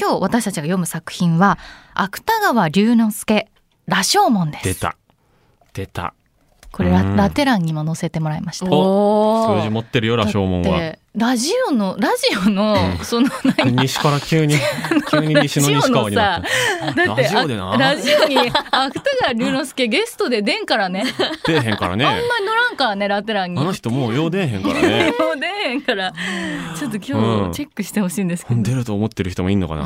今日私たちが読む作品は芥川龍之介羅生門です。出た。出た。これラ,、うん。ラテ欄にも載せてもらいました。お数字持ってるよ羅生門は。でラジオのラジオのその何西から急に 急に西の西川になった。ラジオでな。あラジオに芥川龍之介ゲストで出んからね。出えへんからね。あんまり乗らんからねラテ欄に。あの人もうよう出えへんからね。もう出へんから。ちょっとうん。今日チェックしてほしいんですけど、出ると思ってる人もいんのかな、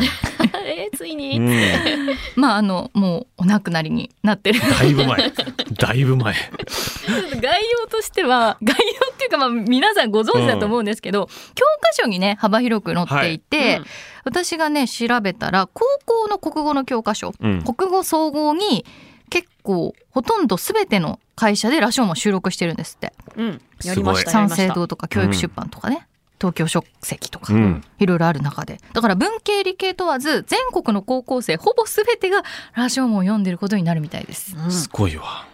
えーついに、うん、まああのもうお亡くなりになってる。だいぶ前。だいぶ前。ちょっと概要としては 概要っていうかまあ皆さんご存知だと思うんですけど、教科書にね幅広く載っていて、はい。うん。私がね調べたら高校の国語の教科書、うん。国語総合に結構ほとんど全ての会社で羅生門収録してるんですって。うん、やりましたやり三ました。省堂とか教育出版とかね、東京書籍とか、うん。いろいろある中で。だから文系理系問わず全国の高校生ほぼ全てが羅生門を読んでることになるみたいです。うんすごいわ。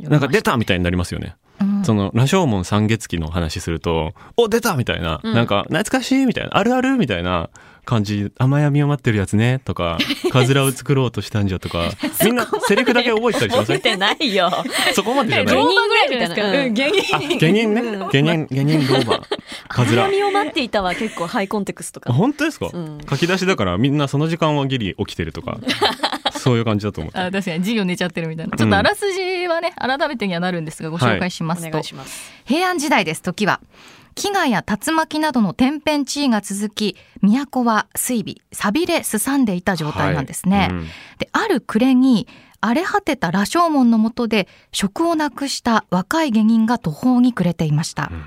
なんか出たみたいになりますよねうん。その羅生門三月期の話すると「お出た!」みたいな、うん。なんか「懐かしい!」みたいな「あるある!」みたいな感じ「甘闇を待ってるやつね」とか「かずらを作ろうとしたんじゃ」とか。みんなセリフだけ覚えてたりしません？覚えてないよ。そこまでじゃない。芸人ぐらいですか。うんうん、芸人。あ芸人ね。芸人芸人老婆。かずら。闇を待っていたは結構ハイコンテクストか。本当ですか、うん。書き出しだからみんなその時間はギリ起きてるとか そういう感じだと思って。あ確かに。授業寝ちゃってるみたいな。ちょっとあらすじはね改めてにはなるんですがご紹介しますと、お願いします。平安時代です。時は飢餓や竜巻などの天変地異が続き都は水尾錆びれすさんでいた状態なんですね、はい。うん。である暮れに荒れ果てた羅生門の下で職をなくした若い下人が途方に暮れていました、うん。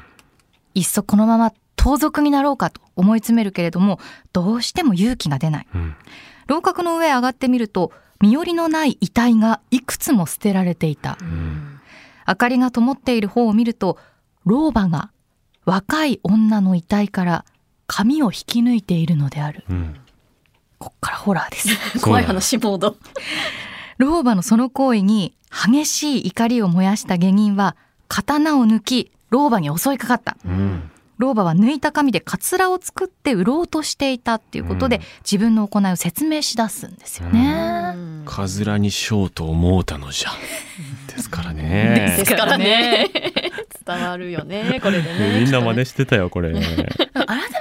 いっそこのまま盗賊になろうかと思い詰めるけれどもどうしても勇気が出ない。うん楼閣の上へ上がってみると身寄りのない遺体がいくつも捨てられていた。ん。明かりが灯っている方を見ると老婆が若い女の遺体から髪を引き抜いているのである。うん。こっからホラーです。怖い話モード。老婆のその行為に激しい怒りを燃やした下人は刀を抜き老婆に襲いかかった。うん老婆は抜いた紙でカツラを作って売ろうとしていたっていうことで、うん。自分の行いを説明し出すんですよね、かずらにしようと思うたのじゃですからね。ですからね。伝わるよねこれでね。みんな真似してたよこれ。改め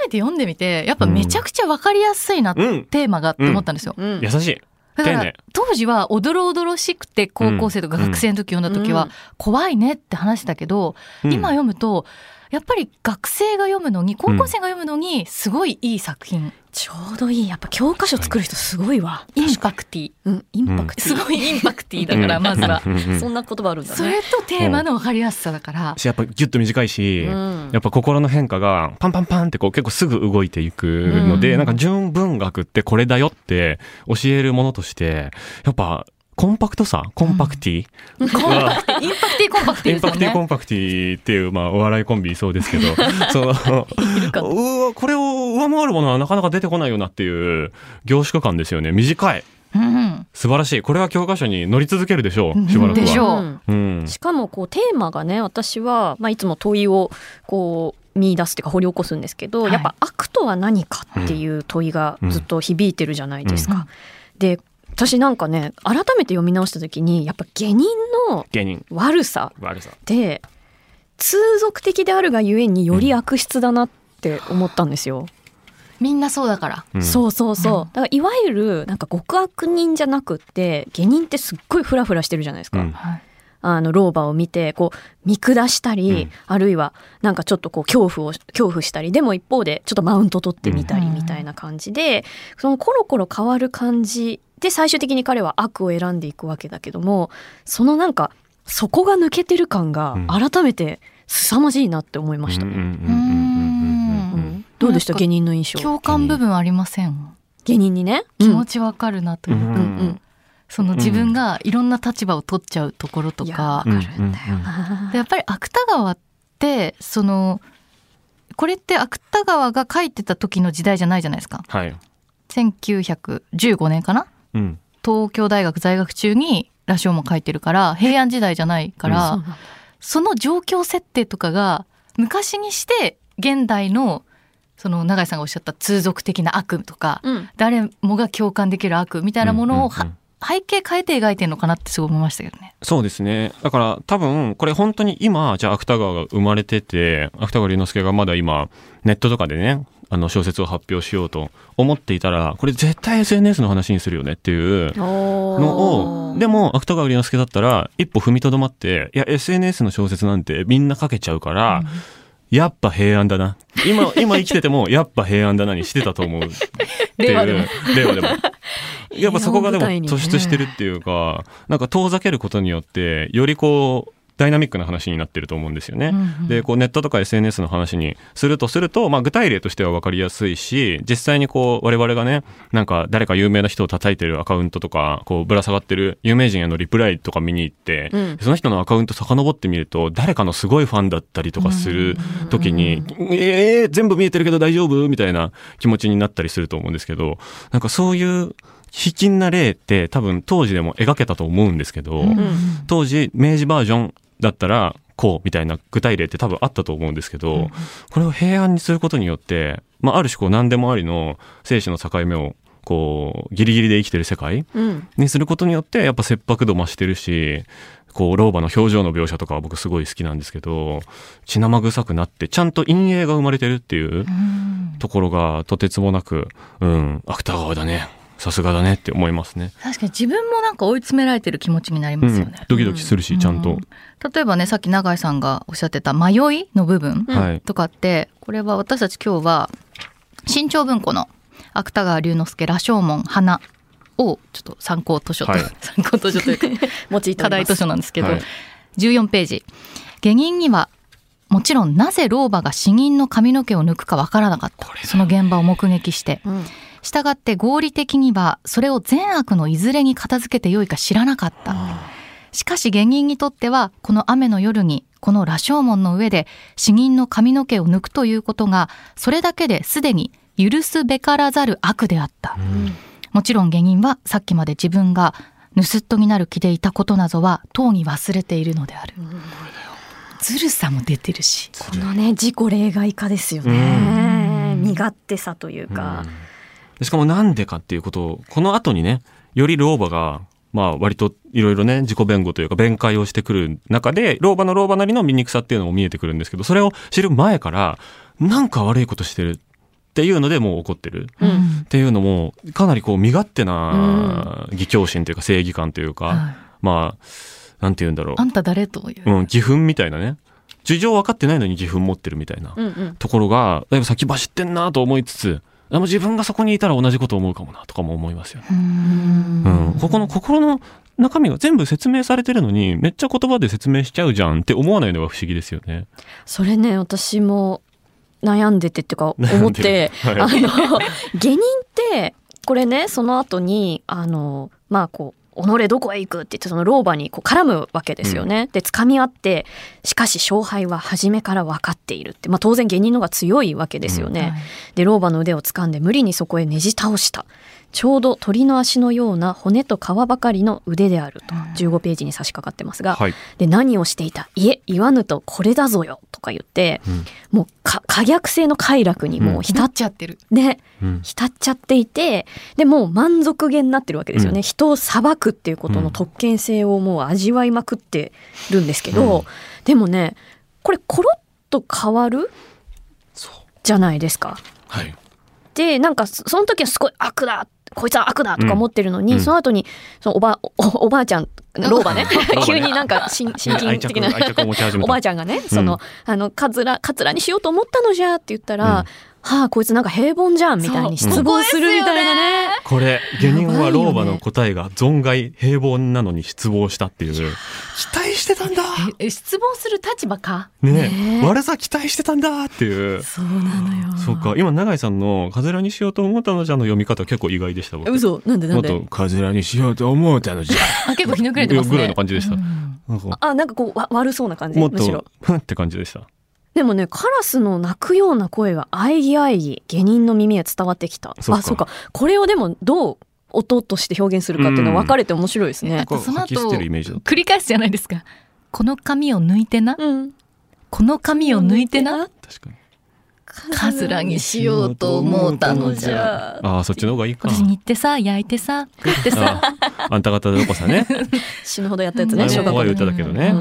て読んでみてやっぱめちゃくちゃ分かりやすいな、うん。テーマがって思ったんですよ。うん。優しい。だから当時はおどろおどろしくて高校生とか学生の時読んだ時はうん。怖いねって話したけど、うん。今読むとやっぱり学生が読むのに高校生が読むのにすごいいい作品、ちょうどいい。やっぱ教科書作る人すごいわ。インパクティうん。インパクトすごいインパクティだからまずは、うん。うん。うん。そんな言葉あるんだそねれとテーマの分かりやすさだから、しやっぱギュッと短いし、うん。やっぱ心の変化がパンパンパンってこう結構すぐ動いていくので、うんなんか純文学ってこれだよって教えるものとしてやっぱコンパクトさ？コンパクティ、コンパクティ。インパクティコンパクティインパクティコンパクティっていう、まあ、お笑いコンビそうですけど そのうわこれを上回るものはなかなか出てこないよなっていう凝縮感ですよね。短い。うん素晴らしい。これは教科書に載り続けるでしょうん。うしばらくは。でしょう。うん。うんしかもこうテーマがね私は、まあ、いつも問いをこう見出すっていうか掘り起こすんですけど、はい。やっぱ悪とは何かっていう問いがずっと響いてるじゃないですか。うん。で私なんかね改めて読み直した時にやっぱ下人の悪さ悪さ。って通俗的であるがゆえにより悪質だなって思ったんですよ。みんなそうだから。うん。そうそうそう。うん。だからいわゆるなんか極悪人じゃなくって下人ってすっごいフラフラしてるじゃないですか。うん。はい。あの老婆を見てこう見下したり、うん。あるいはなんかちょっとこう恐怖を恐怖したりでも一方でちょっとマウント取ってみたりうん。みたいな感じで、そのコロコロ変わる感じで最終的に彼は悪を選んでいくわけだけどもそのなんか底が抜けてる感がうん改めて凄まじいなって思いましたね。うんどうでした下人の印象共感部分ありません下人にね。気持ちわかるなというか、うんうんうんその自分がいろんな立場を取っちゃうところとかんやっぱり芥川ってそのこれって芥川が書いてた時の時代じゃないじゃないですかはい。1915年かなうん。東京大学在学中に羅生門書いてるから 平安時代じゃないから、そうなんだその状況設定とかが昔にして現代のその永井さんがおっしゃった通俗的な悪とか、うん誰もが共感できる悪みたいなものをは、うんうんうん背景変えて描いてるのかなってすごい思いましたけどね。そうですね。だから多分、これ本当に今、じゃあ芥川が生まれてて、芥川龍之介がまだ今、ネットとかでね、あの小説を発表しようと思っていたら、これ絶対 SNS の話にするよねっていうのを、でも芥川龍之介だったら、一歩踏みとどまって、いや、SNS の小説なんてみんな書けちゃうから、やっぱ平安だな。今、今生きてても、やっぱ平安だなにしてたと思うっていう。令和でも。令和でも。やっぱそこがでも突出してるっていうか、なんか遠ざけることによって、よりこう、ダイナミックな話になってると思うんですよね。うんうん。で、こうネットとか SNS の話にするとすると、まあ具体例としては分かりやすいし、実際にこう我々がね、なんか誰か有名な人を叩いてるアカウントとか、こうぶら下がってる有名人へのリプライとか見に行って、うん。その人のアカウント遡ってみると、誰かのすごいファンだったりとかする時に、えー、全部見えてるけど大丈夫？みたいな気持ちになったりすると思うんですけど、なんかそういう卑近な例って多分当時でも描けたと思うんですけど、うん。当時明治バージョンだったらこうみたいな具体例って多分あったと思うんですけど、うんこれを平安にすることによって、まあ、ある種こう何でもありの生死の境目をこうギリギリで生きてる世界うん。にすることによってやっぱ切迫度増してるしこう老婆の表情の描写とかは僕すごい好きなんですけど血生臭くなってちゃんと陰影が生まれてるっていううん。ところがとてつもなくうん芥川だねさすがだねって思いますね。確かに自分もなんか追い詰められてる気持ちになりますよね。うん、ドキドキするし、ちゃんと。例えばねさっき永井さんがおっしゃってた迷いの部分。とかってこれは私たち今日は新潮文庫の芥川龍之介羅生門花をちょっと参考図書と、はい。参考図書というか 課題図書なんですけど、はい。14ページ。下人にはもちろんなぜ老婆が死人の髪の毛を抜くかわからなかった。その現場を目撃して。うんしたがって合理的にはそれを善悪のいずれに片付けてよいか知らなかった。しかし下人にとってはこの雨の夜にこの羅生門の上で死人の髪の毛を抜くということがそれだけですでに許すべからざる悪であった。もちろん下人はさっきまで自分が盗人になる気でいたことなどはとうに忘れているのである。ずるさも出てるし。このね自己例外化ですよね。身勝手さというか。でしかもなんでかっていうことを、この後にね、より老婆が、まあ割といろいろね、自己弁護というか弁解をしてくる中で、老婆の老婆なりの醜さっていうのも見えてくるんですけど、それを知る前から、なんか悪いことしてるっていうのでもう怒ってる。うんっていうのも、かなりこう身勝手な義教心というか正義感というか、はいまあ、なんて言うんだろあんた誰という、う。うん、義憤みたいなね。事情分かってないのに義憤持ってるみたいな。ところが、だいぶ先走ってんなと思いつつ、でも自分がそこにいたら同じこと思うかもなとかも思いますよね。うーんうん。ここの心の中身が全部説明されてるのに、めっちゃ言葉で説明しちゃうじゃんって思わないのが不思議ですよね。それね私も悩んでてっていうか悩思って、はいあの下人ってこれねその後にあのまあこう己どこへ行くって言ってその老婆にこう絡むわけですよね。で掴み合ってしかし勝敗は初めから分かっている。って、まあ、当然下人の方が強いわけですよね。はい。で老婆の腕を掴んで無理にそこへねじ倒したちょうど鳥の足のような骨と皮ばかりの腕であると15ページに差し掛かってますが、はい。で何をしていた？いえ言わぬとこれだぞよとか言ってうん。もうか可逆性の快楽にもう浸浸っっちゃってるね、うん。浸っちゃっていてでもう満足げになってるわけですよね、うん人を裁くっていうことの特権性をもう味わいまくってるんですけど、うんでもねこれコロッと変わる？じゃないですか。はい。でなんかそその時はすごい悪だこいつは悪だとか思ってるのに、うん。その後にそのおばおおばあちゃん老婆ね。急になんか親親近的な。おばあちゃんがね、その、あの、カツラ、カツラにしようと思ったのじゃって言ったら、はあ、こいつなんか平凡じゃんみたいに失望するみたいなね。これ、下人は老婆の答えが存外平凡なのに失望したっていう。期待してたんだえ失望する立場か？ねねえ悪さ期待してたんだっていう。そうなのよ。そうか、今、永井さんの、カズラにしようと思ったのじゃの読み方結構意外でした、僕。嘘なんでなんで？もっと、カズラにしようと思ったのじゃ。あ結構ひねくれてますねぐらいの感じでしたうんなんかあ、なんかこう、わ悪そうな感じ？もっむしろと。、ふんって感じでした。でもね、カラスの鳴くような声が喘ぎ喘ぎ、下人の耳へ伝わってきた。あ、そうか。これをでも、どう音として表現するかっていうのは分かれて面白いですね。こうその後繰り返すじゃないですかこの髪を抜いてなうん。この髪を抜いてな確かに。かずらにしようと思ったのじゃ。ああそっちの方がいいか。私煮ってさ焼いてさ食ってさ。ああんた方どこさね。死ぬほどやったやつね小学校歌だけどね、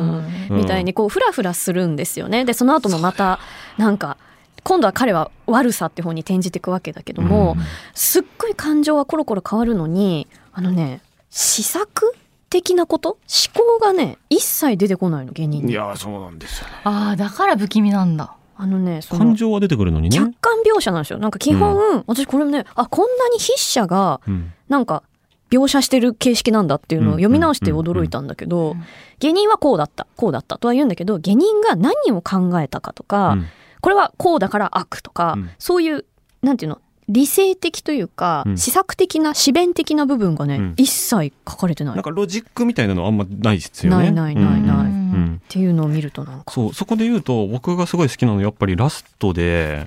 うん。みたいにこうフラフラするんですよね。でその後もまたなんか今度は彼は悪さって方に転じていくわけだけども、すっごい感情はコロコロ変わるのにあのね試作的なこと？思考がね一切出てこないの芸人に。うんいやそうなんですよね。ああだから不気味なんだあのねその感情は出てくるのにね。客観描写なんですよ。なんか基本、私これねあこんなに筆者がうん。なんか描写してる形式なんだっていうのを読み直して驚いたんだけど、うん。芸人はこうだった。こうだったとは言うんだけど芸人が何を考えたかとか、うん。これはこうだから悪とか、うん。そういうなんていうの理性的というか、うん。試作的な思弁的な部分がね、うん。一切書かれてない。っなんかロジックみたいなのあんまないですよね。ないないないないうん。うん。ていうのを見るとなんかそうそこで言うと僕がすごい好きなのはやっぱりラストで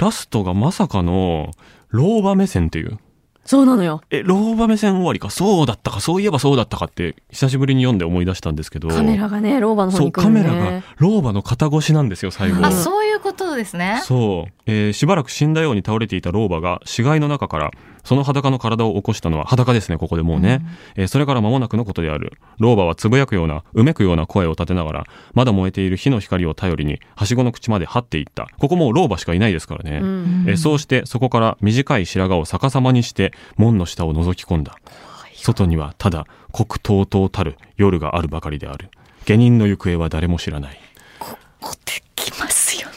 ラストがまさかの老婆目線っていう。そうなのよ。え老婆目線終わりか。そうだったか。そういえばそうだったかって久しぶりに読んで思い出したんですけど。カメラがね老婆の方そうに来るのカメラがね老婆の肩越しなんですよ最後。うんあそういうことですね。そう、えーしばらく死んだように倒れていた老婆が死骸の中からその裸の体を起こしたのは裸ですねここでもうね、えーそれから間もなくのことである。老婆はつぶやくようなうめくような声を立てながらまだ燃えている火の光を頼りにはしごの口まで張っていった。ここもう老婆しかいないですからね、うん。えーそうしてそこから短い白髪を逆さまにして門の下を覗き込んだ。外にはただ黒とうとうたる夜があるばかりである。下人の行方は誰も知らない。ここできますよね。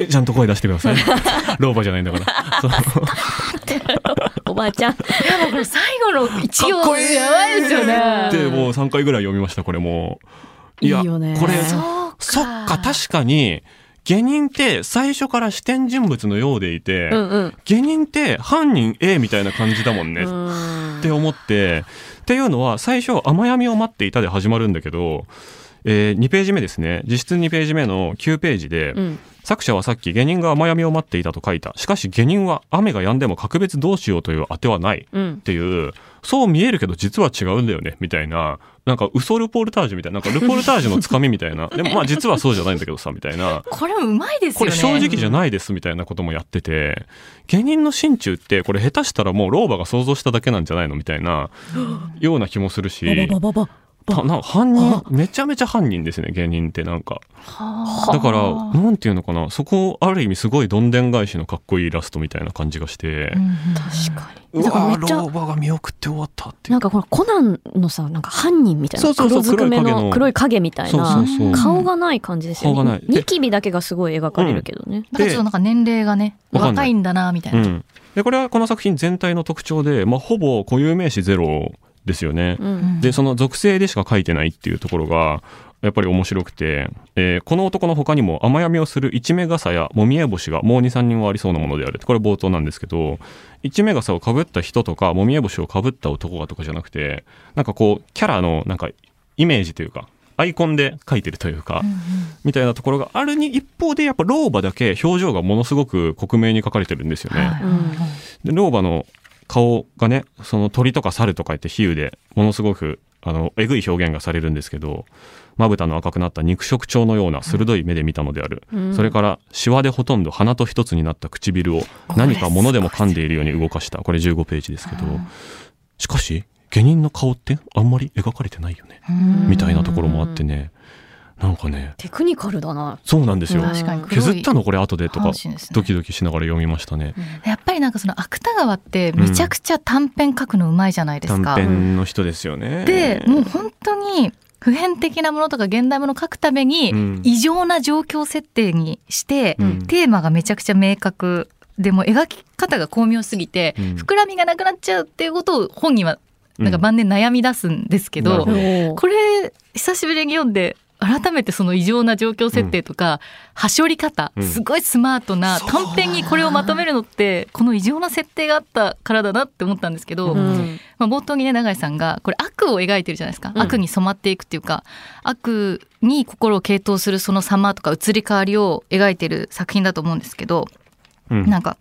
えちゃんと声出してください。老婆じゃないんだから。そう。おばあちゃん。これ最後の一行かっこいいやばいですよね。でもう3回ぐらい読みましたこれも。ういやいいよね。これそっか。確かに下人って最初から視点人物のようでいて、うんうん。下人って犯人 A みたいな感じだもんね、っうん。て思って。っていうのは最初雨闇を待っていたで始まるんだけど、え2ページ目ですね。実質2ページ目の9ページで、うん作者はさっき下人が雨闇を待っていたと書いた。しかし下人は雨が止んでも格別どうしようという当てはない。うん。っていう。そう見えるけど実は違うんだよね。みたいな。なんか嘘ルポルタージュみたいな。なんかルポルタージュのつかみみたいな。でもまあ実はそうじゃないんだけどさみたいな。これもうまいですね。れ正直じゃないですみたいなこともやってて。芸人の心中ってこれ下手したらもう老婆が想像しただけなんじゃないのみたいな。ような気もするしなんか犯人？めちゃめちゃ犯人ですね芸人ってなんか。はあ。だからなんていうのかなそこある意味すごいどんでん返しのかっこいいラストみたいな感じがして。うんうん。確かうにだからわめっちゃ老婆が見送って終わったっていう。なんかこのコナンのさなんか犯人みたいなそうそうそう黒ずくめのの。黒い影みたいな顔がない感じですよね。顔がない。でニキビだけがすごい描かれるけどね。だからちょっとなんか年齢がね若いんだなみたいうな、ん、でこれはこの作品全体の特徴で、まあ、ほぼ固有名詞ゼロですよね。うん。でその属性でしか書いてないっていうところがやっぱり面白くて、えーこの男の他にも雨闇をする一目傘やもみえ星がもう23人はありそうなものである。これ冒頭なんですけど一目傘をかぶった人とかもみえ星をかぶった男がとかじゃなくてなんかこうキャラのなんかイメージというかアイコンで書いてるというか、うんうん。みたいなところがあるに一方でやっぱ老婆だけ表情がものすごく克明に書かれてるんですよね。老婆の顔がねその鳥とか猿とか言って比喩でものすごくあのえぐい表現がされるんですけどまぶたの赤くなった肉食鳥のような鋭い目で見たのである、うん。それからシワでほとんど鼻と一つになった唇を何か物でも噛んでいるように動かした。これ15ページですけど。しかし下人の顔ってあんまり描かれてないよね。うん。みたいなところもあってねなんかねテクニカルだな。そうなんですよ。削ったのこれ後でとかね。ドキドキしながら読みましたね。やっぱりなんかその芥川ってめちゃくちゃ短編書くのうまいじゃないです短か。編の人ですよね。でもう本当に普遍的なものとか現代ものを書くためにうん。異常な状況設定にして、うん。テーマがめちゃくちゃ明確でも描き方が巧妙すぎて、うん。膨らみがなくなっちゃうっていうことを本人はなんか晩年悩み出すんですけど、ど。これ久しぶりに読んで改めてその異常な状況設定とか、はしょり方、うん。すごいスマートな短編にこれをまとめるのってこの異常な設定があったからだなって思ったんですけど、うん。まあ、冒頭にね永井さんがこれ悪を描いてるじゃないですか、うん。悪に染まっていくっていうか悪に心を傾倒するその様とか移り変わりを描いてる作品だと思うんですけど、うん。なんか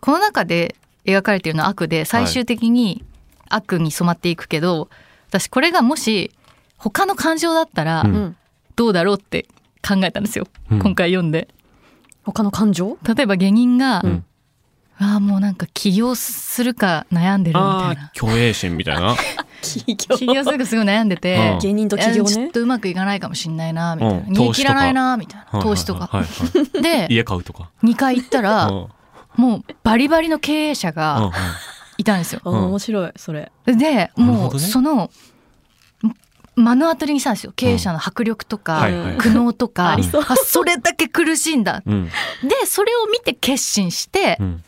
この中で描かれてるのは悪で最終的に悪に染まっていくけど、私これがもし他の感情だったらうんうんどうだろうって考えたんですよ、うん。今回読んで。他の感情？例えば下人が、うん。ああもうなんか起業するか悩んでるみたあいな。あ虚栄心みたいな。起業？するかすごい悩んでてうん。芸人と起業いやちょっねとうまくいかないかもしんないなみたいな、うん。逃げ切らないなみたいな。投資とか、はいはい。はいで家買うとか。2回行ったら、うん。もうバリバリの経営者うん。がいたんですよ。面白いそれ。でもうその目の当たりにしたんですよ。経営者の迫力とか、苦悩とか、それだけ苦しいんだ。でそれを見て決心して、うん。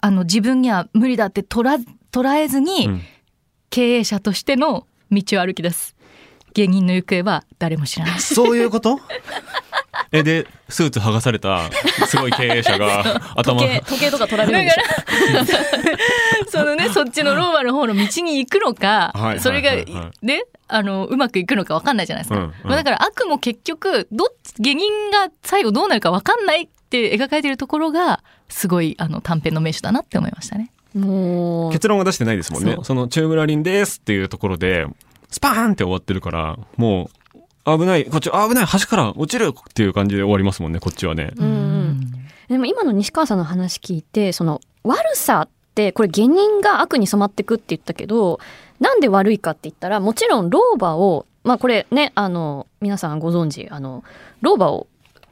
あの自分には無理だって捉捉えずに、うん。経営者としての道を歩き出す。芸人の行方は誰も知らない。そういうこと？えでスーツ剥がされたすごい経営者が頭。時計時計とか取られるんでしょ そのねそっちのローマの方の道に行くのか、それがねあのうまくいくのか分かんないじゃないですか、うんうん。まあだから悪も結局どっち芸人が最後どうなるか分かんないって描かれてるところがすごいあの短編の名手だなって思いましたね。もう。結論は出してないですもんね。その中村凛ですっていうところでスパーンって終わってるからもう危ないこっち危ない橋から落ちるっていう感じで終わりますもんねこっちはね。うんうん。でも今の西川さんの話聞いてその悪さってこれ下人が悪に染まってくって言ったけどなんで悪いかって言ったらもちろん老婆をまあこれねあの皆さんご存知あの老婆を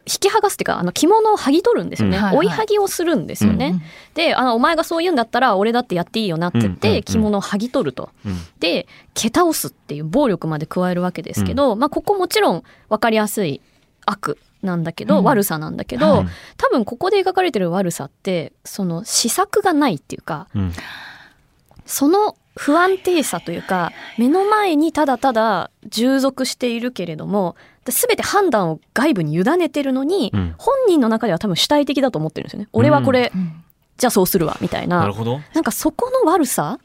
引き剥がすっていうかあの着物を剥ぎ取るんですよね、うん追い剥ぎをするんですよね、であのお前がそう言うんだったら俺だってやっていいよなって言って着物を剥ぎ取ると。うん。で蹴倒すっていう暴力まで加えるわけですけど、まあここもちろん分かりやすい悪なんだけど、うん。悪さなんだけど、はい。多分ここで描かれてる悪さってその施策がないっていうかうん。その不安定さというか目の前にただただ従属しているけれども全て判断を外部に委ねてるのに、うん。本人の中では多分主体的だと思ってるんですよね。俺はこれ、うん。じゃあそうするわみたいな。なるほど。なんかそこの悪さ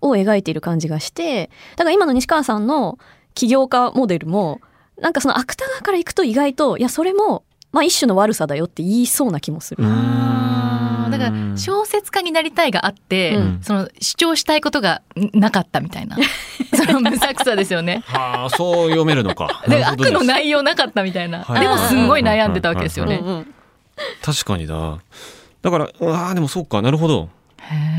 を描いている感じがしてだから今の西川さんの起業家モデルもなんかその芥川からいくと意外といやそれもまあ一種の悪さだよって言いそうな気もする。だから小説家になりたいがあって、うん。その主張したいことがなかったみたいな。その無作さですよね。はあそう読めるのか。で悪の内容なかったみたいな、はい。でもすんごい悩んでたわけですよね。うんうん確かにだだからうわあでもそうかなるほど。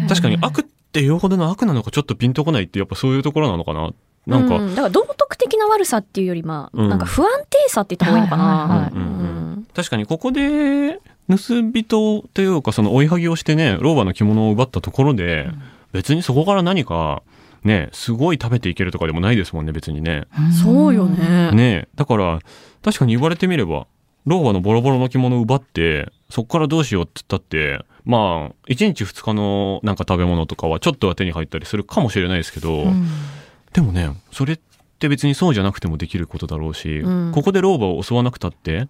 確かに悪っていうほどの悪なのかちょっとピンとこないってやっぱそういうところなのかな。なんか、うんだから道徳的な悪さっていうよりまあ、うん。なんか不安定さって言った方がいいのかな。確かにここで盗人というかその追いはぎをしてね老婆の着物を奪ったところで、別にそこから何かねすごい食べていけるとかでもないですもんね別にね。そうよ。ね。ねだから確かに言われてみれば老婆のボロボロの着物を奪ってそこからどうしようって言ったってまあ1日2日のなんか食べ物とかはちょっとは手に入ったりするかもしれないですけど、うんでもねそれって別にそうじゃなくてもできることだろうし、うんここで老婆を襲わなくたって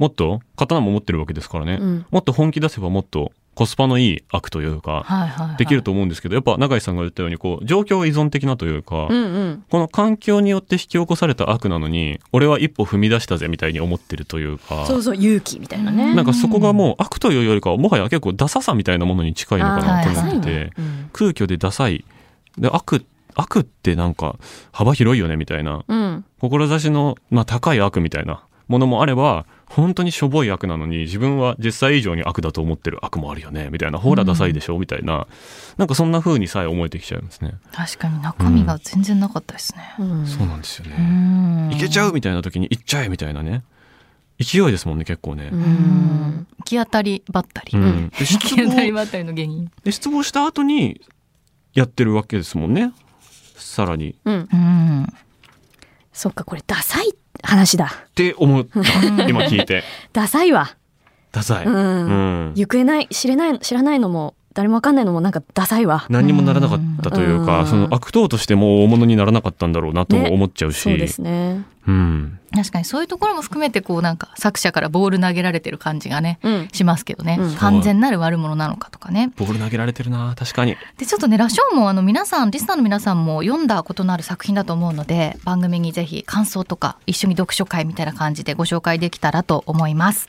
もっと刀も持ってるわけですからね、うん。もっと本気出せばもっとコスパのいい悪というか、できると思うんですけどやっぱ永井さんが言ったようにこう状況依存的なというか、うん。うん。この環境によって引き起こされた悪なのに俺は一歩踏み出したぜみたいに思ってるというかそうそう勇気みたいなね。なんかそこがもう悪というよりかはもはや結構ダサさみたいなものに近いのかなと思ってて、うん。空虚でダサい。で悪悪ってなんか幅広いよねみたいな。うん。志の、まあ、高い悪みたいなものもあれば本当にしょぼい悪なのに自分は実際以上に悪だと思ってる悪もあるよねみたいなほらダサいでしょみたいな。なんかそんな風にさえ思えてきちゃいますね、確かに中身が全然なかったですね。うん。そうなんですようね、ん。いけちゃうみたいな時に行っちゃえみたいなね。勢いですもんね結構ね。行き当たりばったり。うん。で行失き当たり望ばったりの原因。で失望した後にやってるわけですもんね。さらに。うん。うん。そっかこれダサい話だ。って思った。今聞いて。ダサいわ。ダサい、うん。うん。行方ない知れない知らないのも誰もわかんないのもなんかダサいわ。何にもならなかったというか、うん。その悪党としても大物にならなかったんだろうなとも思っちゃうし、そうですね。うん、確かにそういうところも含めてこうなんか作者からボール投げられてる感じがねうん。しますけどね、うん。完全なる悪者なのかとかね。ボール投げられてるな確かに。でちょっとね羅生門あの皆さんリスナーの皆さんも読んだことのある作品だと思うので番組にぜひ感想とか一緒に読書会みたいな感じでご紹介できたらと思います